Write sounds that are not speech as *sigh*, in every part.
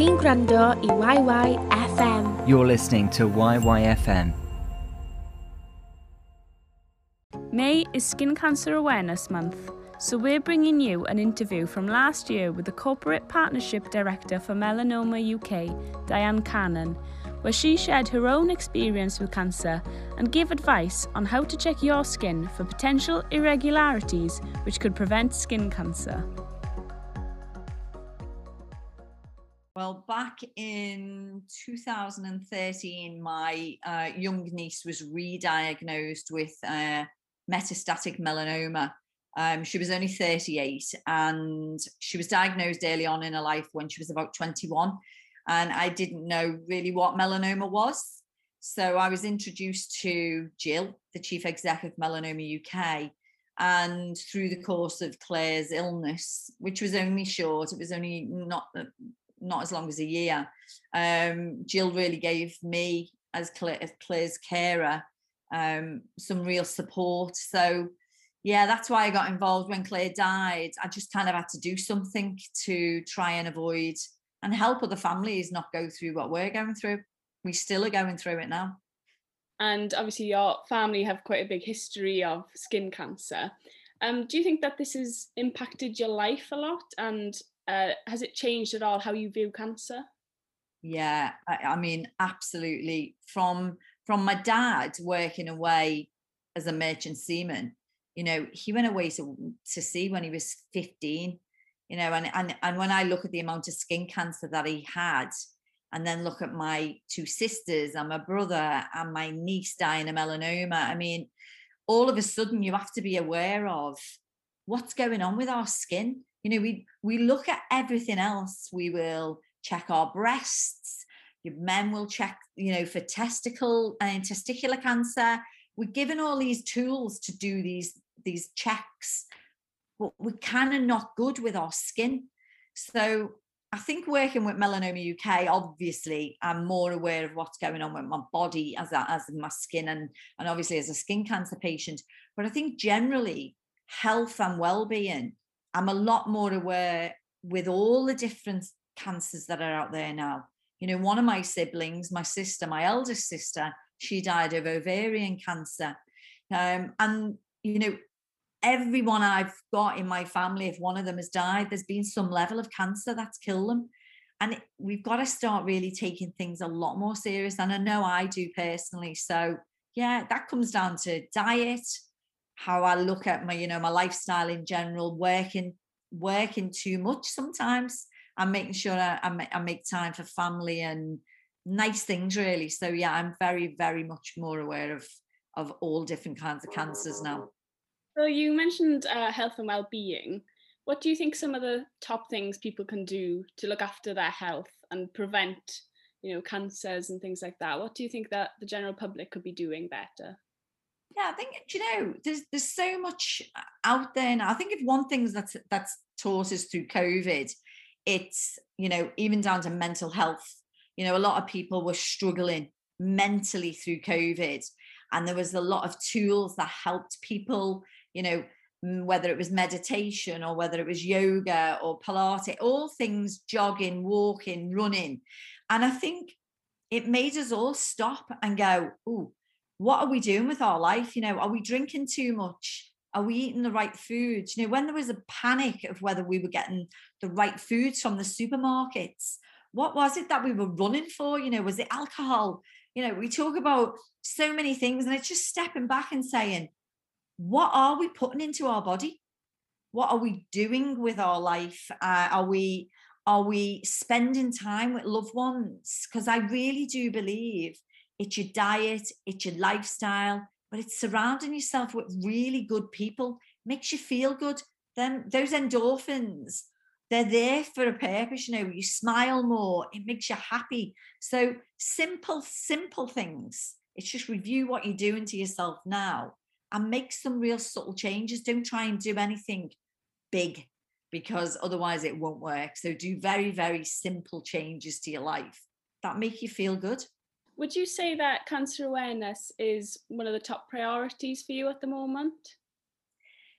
chi'n gwrando i YYFM. You're listening to YYFM. May is Skin Cancer Awareness Month, so we're bringing you an interview from last year with the Corporate Partnership Director for Melanoma UK, Diane Cannon, where she shared her own experience with cancer and gave advice on how to check your skin for potential irregularities which could prevent skin cancer. Well, back in 2013, my uh, young niece was re diagnosed with uh, metastatic melanoma. Um, she was only 38 and she was diagnosed early on in her life when she was about 21. And I didn't know really what melanoma was. So I was introduced to Jill, the chief exec of Melanoma UK. And through the course of Claire's illness, which was only short, it was only not uh, not as long as a year. Um, Jill really gave me, as, Claire, Claire's carer, um, some real support. So, yeah, that's why I got involved when Claire died. I just kind of had to do something to try and avoid and help other families not go through what we're going through. We still are going through it now. And obviously, your family have quite a big history of skin cancer. Um, do you think that this has impacted your life a lot? And uh, has it changed at all how you view cancer? Yeah, I, I mean, absolutely. From from my dad working away as a merchant seaman, you know, he went away to to sea when he was 15, you know, and and and when I look at the amount of skin cancer that he had, and then look at my two sisters and my brother and my niece dying of melanoma, I mean, all of a sudden you have to be aware of what's going on with our skin? You know we we look at everything else. We will check our breasts. Men will check you know for testicle and testicular cancer. We're given all these tools to do these these checks but we're kind of not good with our skin. So I think working with Melanoma UK, obviously, I'm more aware of what's going on with my body as a, as my skin and and obviously as a skin cancer patient. But I think generally, health and well-being I'm a lot more aware with all the different cancers that are out there now. You know, one of my siblings, my sister, my eldest sister, she died of ovarian cancer. Um, and, you know, everyone I've got in my family, if one of them has died, there's been some level of cancer that's killed them. And we've got to start really taking things a lot more serious. And I know I do personally. So, yeah, that comes down to diet, how I look at my, you know, my lifestyle in general, working, working too much sometimes. I'm making sure I, I, I make time for family and nice things really. So yeah, I'm very, very much more aware of of all different kinds of cancers now. So you mentioned uh, health and well-being. What do you think some of the top things people can do to look after their health and prevent, you know, cancers and things like that? What do you think that the general public could be doing better? Yeah, I think you know there's there's so much uh, out there now. I think if one thing that's that's taught us through COVID, it's you know even down to mental health. You know, a lot of people were struggling mentally through COVID, and there was a lot of tools that helped people. You know, whether it was meditation or whether it was yoga or Pilates, all things jogging, walking, running, and I think it made us all stop and go, oh what are we doing with our life? You know, are we drinking too much? Are we eating the right foods? You know, when there was a panic of whether we were getting the right foods from the supermarkets, what was it that we were running for? You know, was it alcohol? You know, we talk about so many things, and it's just stepping back and saying, what are we putting into our body? What are we doing with our life? Uh, are we are we spending time with loved ones? Because I really do believe it's your diet, it's your lifestyle, but it's surrounding yourself with really good people, makes you feel good. Then those endorphins, they're there for a purpose. You know, you smile more, it makes you happy. So simple, simple things. It's just review what you're doing to yourself now and make some real subtle changes. Don't try and do anything big because otherwise it won't work. So do very, very simple changes to your life that make you feel good. Would you say that cancer awareness is one of the top priorities for you at the moment?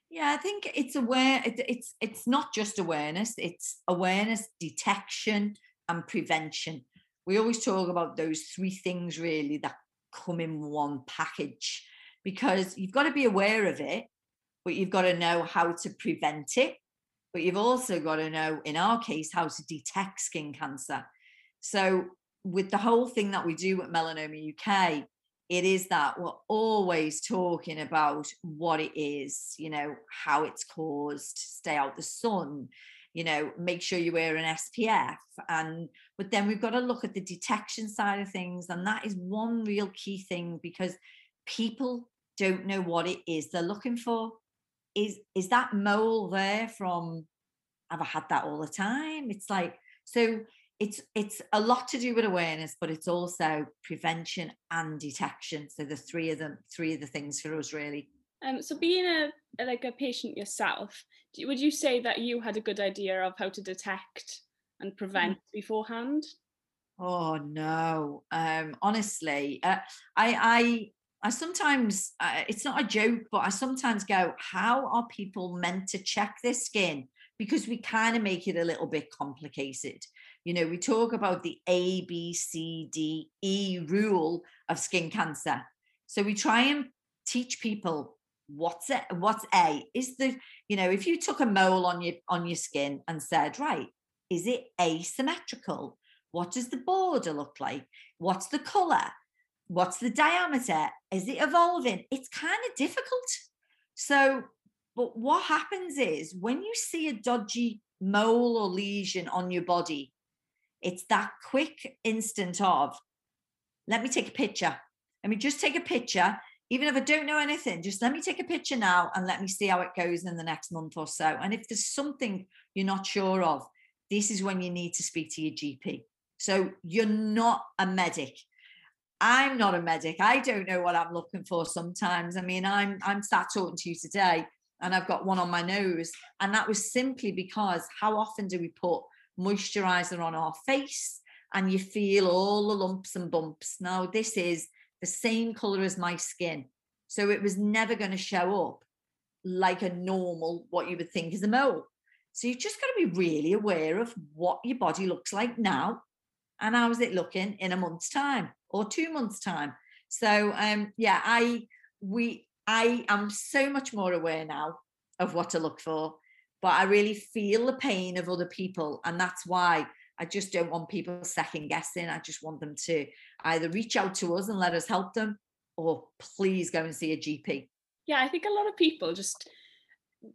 Yeah, I think it's aware. It's it's not just awareness; it's awareness, detection, and prevention. We always talk about those three things really that come in one package because you've got to be aware of it, but you've got to know how to prevent it. But you've also got to know, in our case, how to detect skin cancer. So, with the whole thing that we do at Melanoma UK, it is that we're always talking about what it is, you know, how it's caused, stay out the sun, you know, make sure you wear an SPF. And but then we've got to look at the detection side of things. And that is one real key thing because people don't know what it is they're looking for. Is is that mole there from have I had that all the time? It's like so it's it's a lot to do with awareness, but it's also prevention and detection. So the three of them, three of the things for us really. Um, so being a, like a patient yourself, would you say that you had a good idea of how to detect and prevent mm. beforehand? Oh no, um, honestly, uh, I I I sometimes uh, it's not a joke, but I sometimes go, how are people meant to check their skin? Because we kind of make it a little bit complicated. You know, we talk about the A, B, C, D, E rule of skin cancer. So we try and teach people what's it, what's A is the, you know, if you took a mole on your on your skin and said, right, is it asymmetrical? What does the border look like? What's the color? What's the diameter? Is it evolving? It's kind of difficult. So, but what happens is when you see a dodgy mole or lesion on your body, it's that quick instant of, let me take a picture. Let me just take a picture. Even if I don't know anything, just let me take a picture now and let me see how it goes in the next month or so. And if there's something you're not sure of, this is when you need to speak to your GP. So you're not a medic. I'm not a medic. I don't know what I'm looking for sometimes. I mean, I'm I'm sat talking to you today and I've got one on my nose. And that was simply because how often do we put moisturizer on our face and you feel all the lumps and bumps. Now, this is the same color as my skin. So it was never going to show up like a normal, what you would think is a mole. So you've just got to be really aware of what your body looks like now and how's it looking in a month's time or two months' time. So um yeah, I we I am so much more aware now of what to look for but I really feel the pain of other people. And that's why I just don't want people second guessing. I just want them to either reach out to us and let us help them or please go and see a GP. Yeah, I think a lot of people just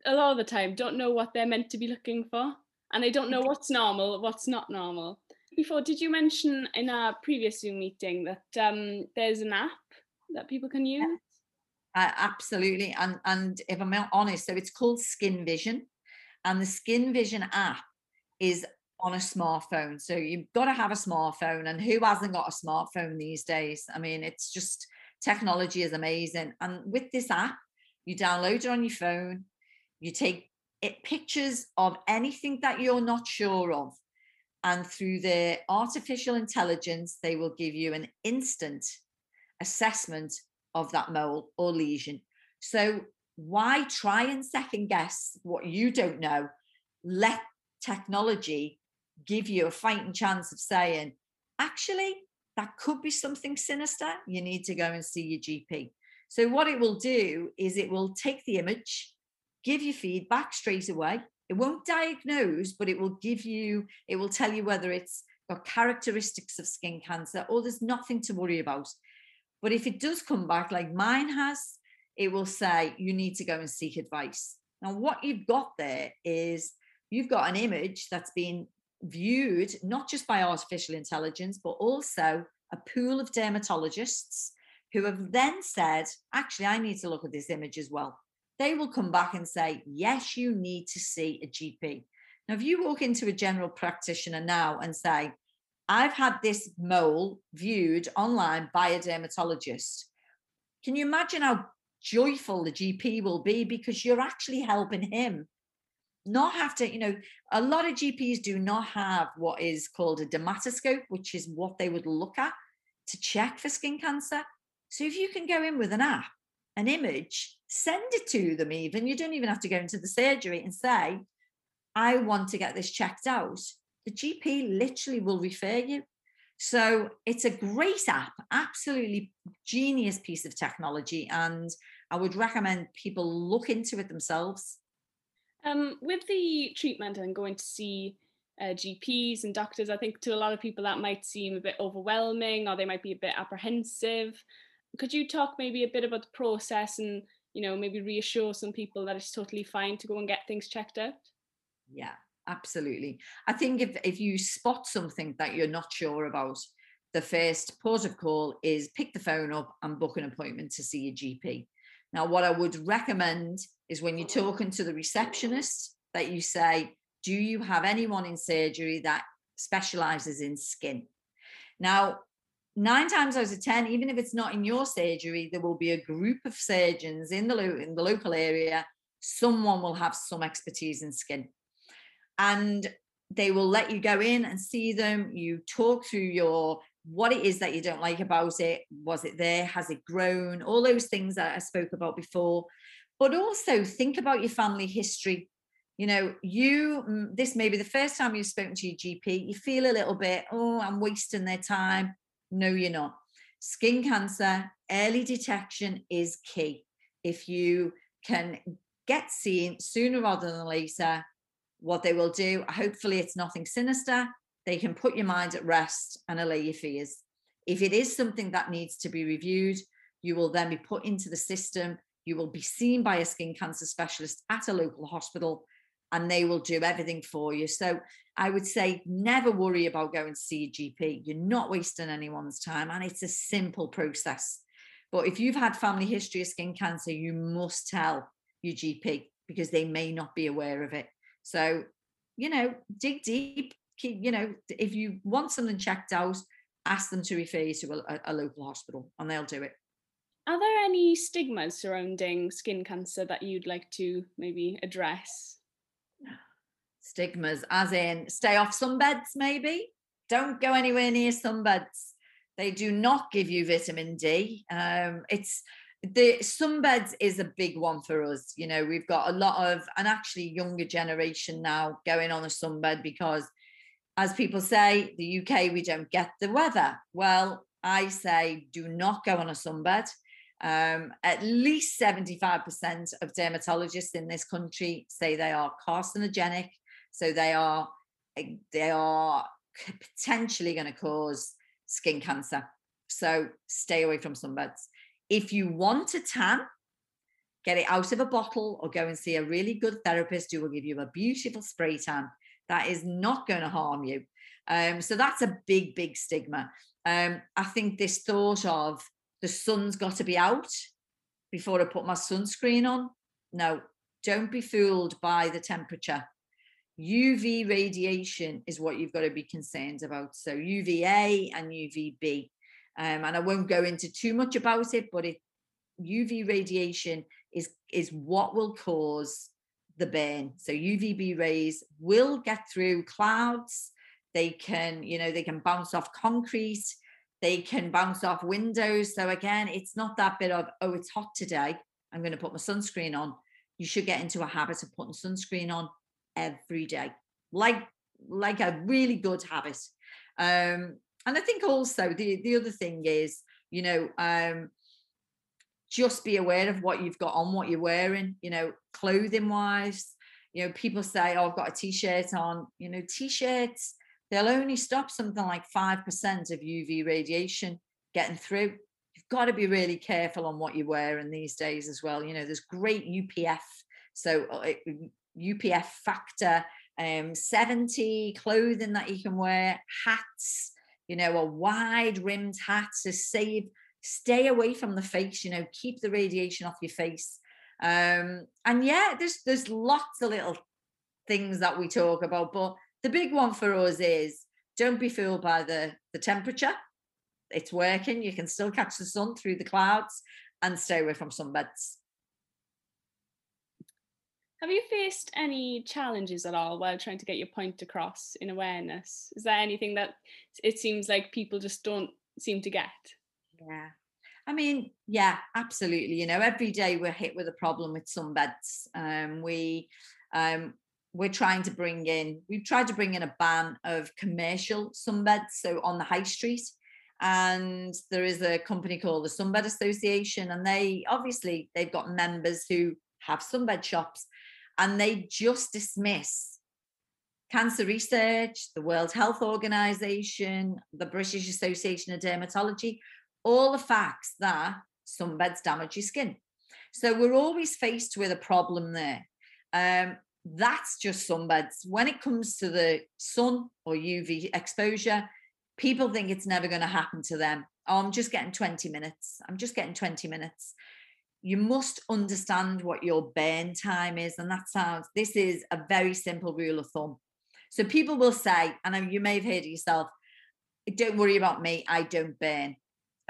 a lot of the time don't know what they're meant to be looking for and they don't know what's normal, what's not normal. Before, did you mention in our previous Zoom meeting that um, there's an app that people can use? Uh, absolutely. And and if I'm honest, so it's called SkinVision and the SkinVision app is on a smartphone. So you've got to have a smartphone. And who hasn't got a smartphone these days? I mean, it's just technology is amazing. And with this app, you download it on your phone, you take it pictures of anything that you're not sure of. And through their artificial intelligence, they will give you an instant assessment of that mole or lesion. So why try and second guess what you don't know? Let technology give you a fighting chance of saying, actually, that could be something sinister. You need to go and see your GP. So, what it will do is it will take the image, give you feedback straight away. It won't diagnose, but it will give you, it will tell you whether it's got characteristics of skin cancer or there's nothing to worry about. But if it does come back like mine has, it will say you need to go and seek advice. Now, what you've got there is you've got an image that's been viewed not just by artificial intelligence, but also a pool of dermatologists who have then said, actually, I need to look at this image as well. They will come back and say, yes, you need to see a GP. Now, if you walk into a general practitioner now and say, I've had this mole viewed online by a dermatologist, can you imagine how joyful the GP will be because you're actually helping him not have to, you know, a lot of GPs do not have what is called a dermatoscope, which is what they would look at to check for skin cancer. So if you can go in with an app, an image, send it to them, even, you don't even have to go into the surgery and say, I want to get this checked out. the GP literally will refer you. So it's a great app, absolutely genius piece of technology. And I would recommend people look into it themselves. Um, with the treatment and going to see uh, GPs and doctors, I think to a lot of people that might seem a bit overwhelming or they might be a bit apprehensive. Could you talk maybe a bit about the process and, you know, maybe reassure some people that it's totally fine to go and get things checked out? Yeah, absolutely. I think if, if you spot something that you're not sure about, the first port of call is pick the phone up and book an appointment to see a GP. Now, what I would recommend is when you're talking to the receptionist that you say, Do you have anyone in surgery that specializes in skin? Now, nine times out of 10, even if it's not in your surgery, there will be a group of surgeons in the, lo- in the local area. Someone will have some expertise in skin and they will let you go in and see them. You talk through your what it is that you don't like about it. Was it there? Has it grown? All those things that I spoke about before. But also think about your family history. You know, you mm, this may be the first time you've spoken to your GP. You feel a little bit, oh, I'm wasting their time. No, you're not. Skin cancer, early detection is key. If you can get seen sooner rather than later, what they will do, hopefully it's nothing sinister, they can put your mind at rest and allay your fears. If it is something that needs to be reviewed, you will then be put into the system. You will be seen by a skin cancer specialist at a local hospital and they will do everything for you. So I would say never worry about going to see a GP. You're not wasting anyone's time and it's a simple process. But if you've had family history of skin cancer, you must tell your GP because they may not be aware of it. So, you know, dig deep. Keep, you know, if you want something checked out, ask them to refer you to a, a local hospital and they'll do it. Are there any stigmas surrounding skin cancer that you'd like to maybe address? *sighs* Stigmas, as in stay off sunbeds, maybe. Don't go anywhere near sunbeds. They do not give you vitamin D. Um, it's the sunbeds is a big one for us. You know, we've got a lot of an actually younger generation now going on a sunbed because, as people say, the UK we don't get the weather. Well, I say do not go on a sunbed. Um, at least 75% of dermatologists in this country say they are carcinogenic, so they are they are potentially going to cause skin cancer. So stay away from sunbeds. If you want a tan, get it out of a bottle or go and see a really good therapist who will give you a beautiful spray tan. That is not going to harm you. Um, so that's a big, big stigma. Um, I think this thought of the sun's got to be out before I put my sunscreen on. No, don't be fooled by the temperature. UV radiation is what you've got to be concerned about. So UVA and UVB. Um, and I won't go into too much about it, but it UV radiation is is what will cause the burn. So UVB rays will get through clouds. They can, you know, they can bounce off concrete. They can bounce off windows. So again, it's not that bit of oh, it's hot today. I'm going to put my sunscreen on. You should get into a habit of putting sunscreen on every day, like like a really good habit. Um, and I think also the the other thing is, you know, um, just be aware of what you've got on, what you're wearing, you know, clothing wise. You know, people say, Oh, I've got a t-shirt on, you know, t-shirts, they'll only stop something like 5% of UV radiation getting through. You've got to be really careful on what you're wearing these days as well. You know, there's great UPF, so UPF uh, factor, um, 70 clothing that you can wear, hats, you know, a wide rimmed hat to save, stay away from the face, you know, keep the radiation off your face. Um, and yeah, there's there's lots of little things that we talk about, but the big one for us is don't be fooled by the the temperature. It's working. You can still catch the sun through the clouds and stay away from sunbeds. Have you faced any challenges at all while trying to get your point across in awareness? Is there anything that it seems like people just don't seem to get? Yeah. I mean, yeah, absolutely. You know, every day we're hit with a problem with sunbeds. Um, we um, we're trying to bring in, we've tried to bring in a ban of commercial sunbeds, so on the high street. And there is a company called the Sunbed Association, and they obviously they've got members who have sunbed shops, and they just dismiss cancer research, the World Health Organization, the British Association of Dermatology, all the facts that sunbeds damage your skin. So we're always faced with a problem there. Um, that's just sunbeds. When it comes to the sun or UV exposure, people think it's never going to happen to them. Oh, I'm just getting 20 minutes. I'm just getting 20 minutes. You must understand what your burn time is. And that sounds, this is a very simple rule of thumb. So people will say, and you may have heard it yourself, don't worry about me, I don't burn.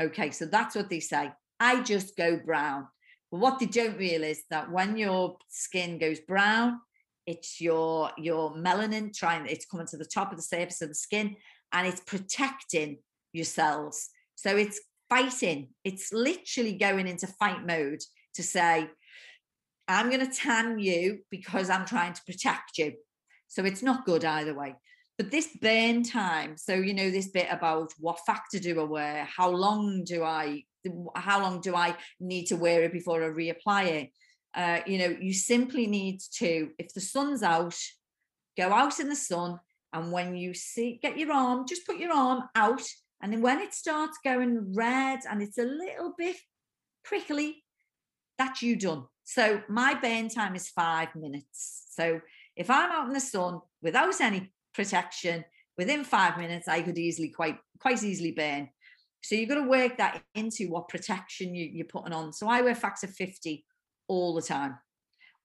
Okay, so that's what they say. I just go brown. But what they don't realize that when your skin goes brown, it's your your melanin trying it's coming to the top of the surface of the skin and it's protecting your cells so it's fighting it's literally going into fight mode to say i'm going to tan you because i'm trying to protect you so it's not good either way but this burn time so you know this bit about what factor do i wear how long do i how long do i need to wear it before i reapply it uh, you know, you simply need to, if the sun's out, go out in the sun. And when you see, get your arm, just put your arm out. And then when it starts going red and it's a little bit prickly, that's you done. So my burn time is five minutes. So if I'm out in the sun without any protection, within five minutes, I could easily quite quite easily burn. So you've got to work that into what protection you, you're putting on. So I wear factor 50 all the time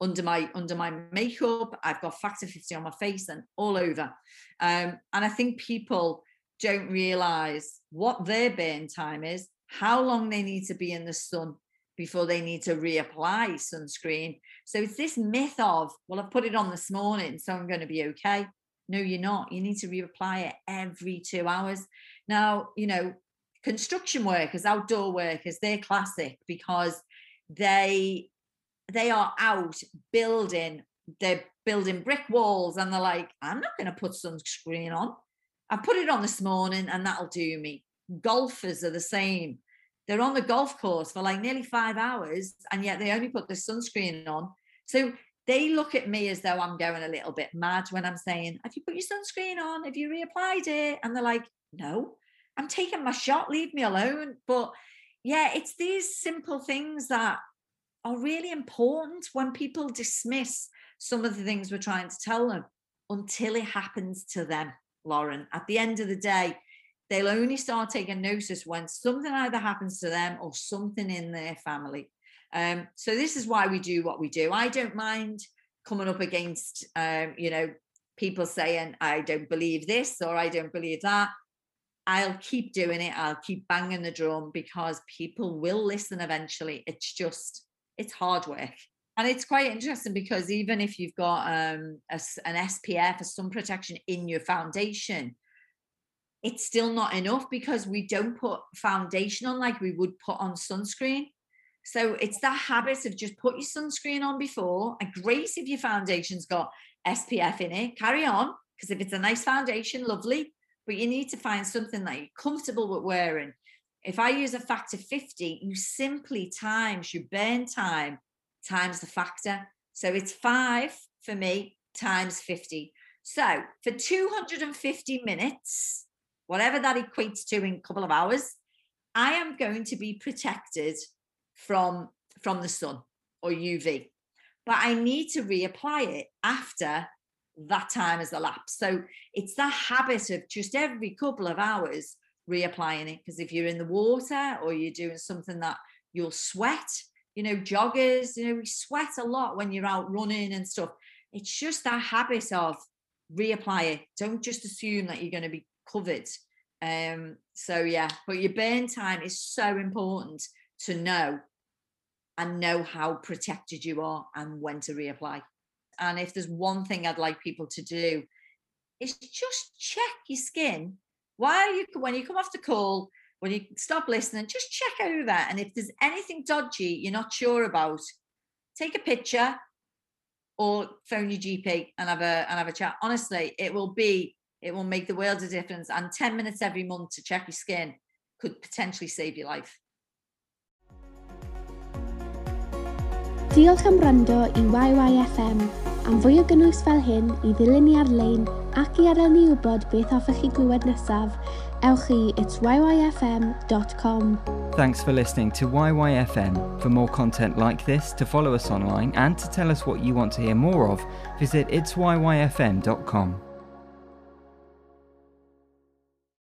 under my under my makeup i've got factor 50 on my face and all over um, and i think people don't realize what their burn time is how long they need to be in the sun before they need to reapply sunscreen so it's this myth of well i've put it on this morning so i'm going to be okay no you're not you need to reapply it every two hours now you know construction workers outdoor workers they're classic because they they are out building, they're building brick walls and they're like, I'm not going to put sunscreen on. I put it on this morning and that'll do me. Golfers are the same. They're on the golf course for like nearly five hours and yet they only put the sunscreen on. So they look at me as though I'm going a little bit mad when I'm saying, Have you put your sunscreen on? Have you reapplied it? And they're like, No, I'm taking my shot, leave me alone. But yeah, it's these simple things that are really important when people dismiss some of the things we're trying to tell them until it happens to them, Lauren. At the end of the day, they'll only start taking notice when something either happens to them or something in their family. Um, so this is why we do what we do. I don't mind coming up against, um, you know, people saying I don't believe this or I don't believe that. I'll keep doing it. I'll keep banging the drum because people will listen eventually. It's just it's hard work. And it's quite interesting because even if you've got um, a, an SPF, a sun protection in your foundation, it's still not enough because we don't put foundation on like we would put on sunscreen. So it's that habit of just put your sunscreen on before. And great if your foundation's got SPF in it, carry on. Because if it's a nice foundation, lovely. But you need to find something that you're comfortable with wearing. If I use a factor 50, you simply times your burn time times the factor. So it's five for me times 50. So for 250 minutes, whatever that equates to in a couple of hours, I am going to be protected from, from the sun or UV. But I need to reapply it after that time has elapsed. So it's that habit of just every couple of hours reapplying it because if you're in the water or you're doing something that you'll sweat you know joggers you know we sweat a lot when you're out running and stuff it's just that habit of reapply it don't just assume that you're going to be covered um so yeah but your burn time is so important to know and know how protected you are and when to reapply and if there's one thing i'd like people to do is just check your skin while you when you come off the call when you stop listening just check over and if there's anything dodgy you're not sure about take a picture or phone your GP and have a and have a chat. Honestly, it will be it will make the world a difference. And 10 minutes every month to check your skin could potentially save your life. Diolch am i YYFM. Am fwy o gynnwys fel hyn i ddilyn ni ar-lein ac i adael ni wybod beth hoffech chi glywed nesaf, ewch i. Thanks for listening to YYFM. For more content like this, to follow us online, and to tell us what you want to hear more of, visit itsyfm.com.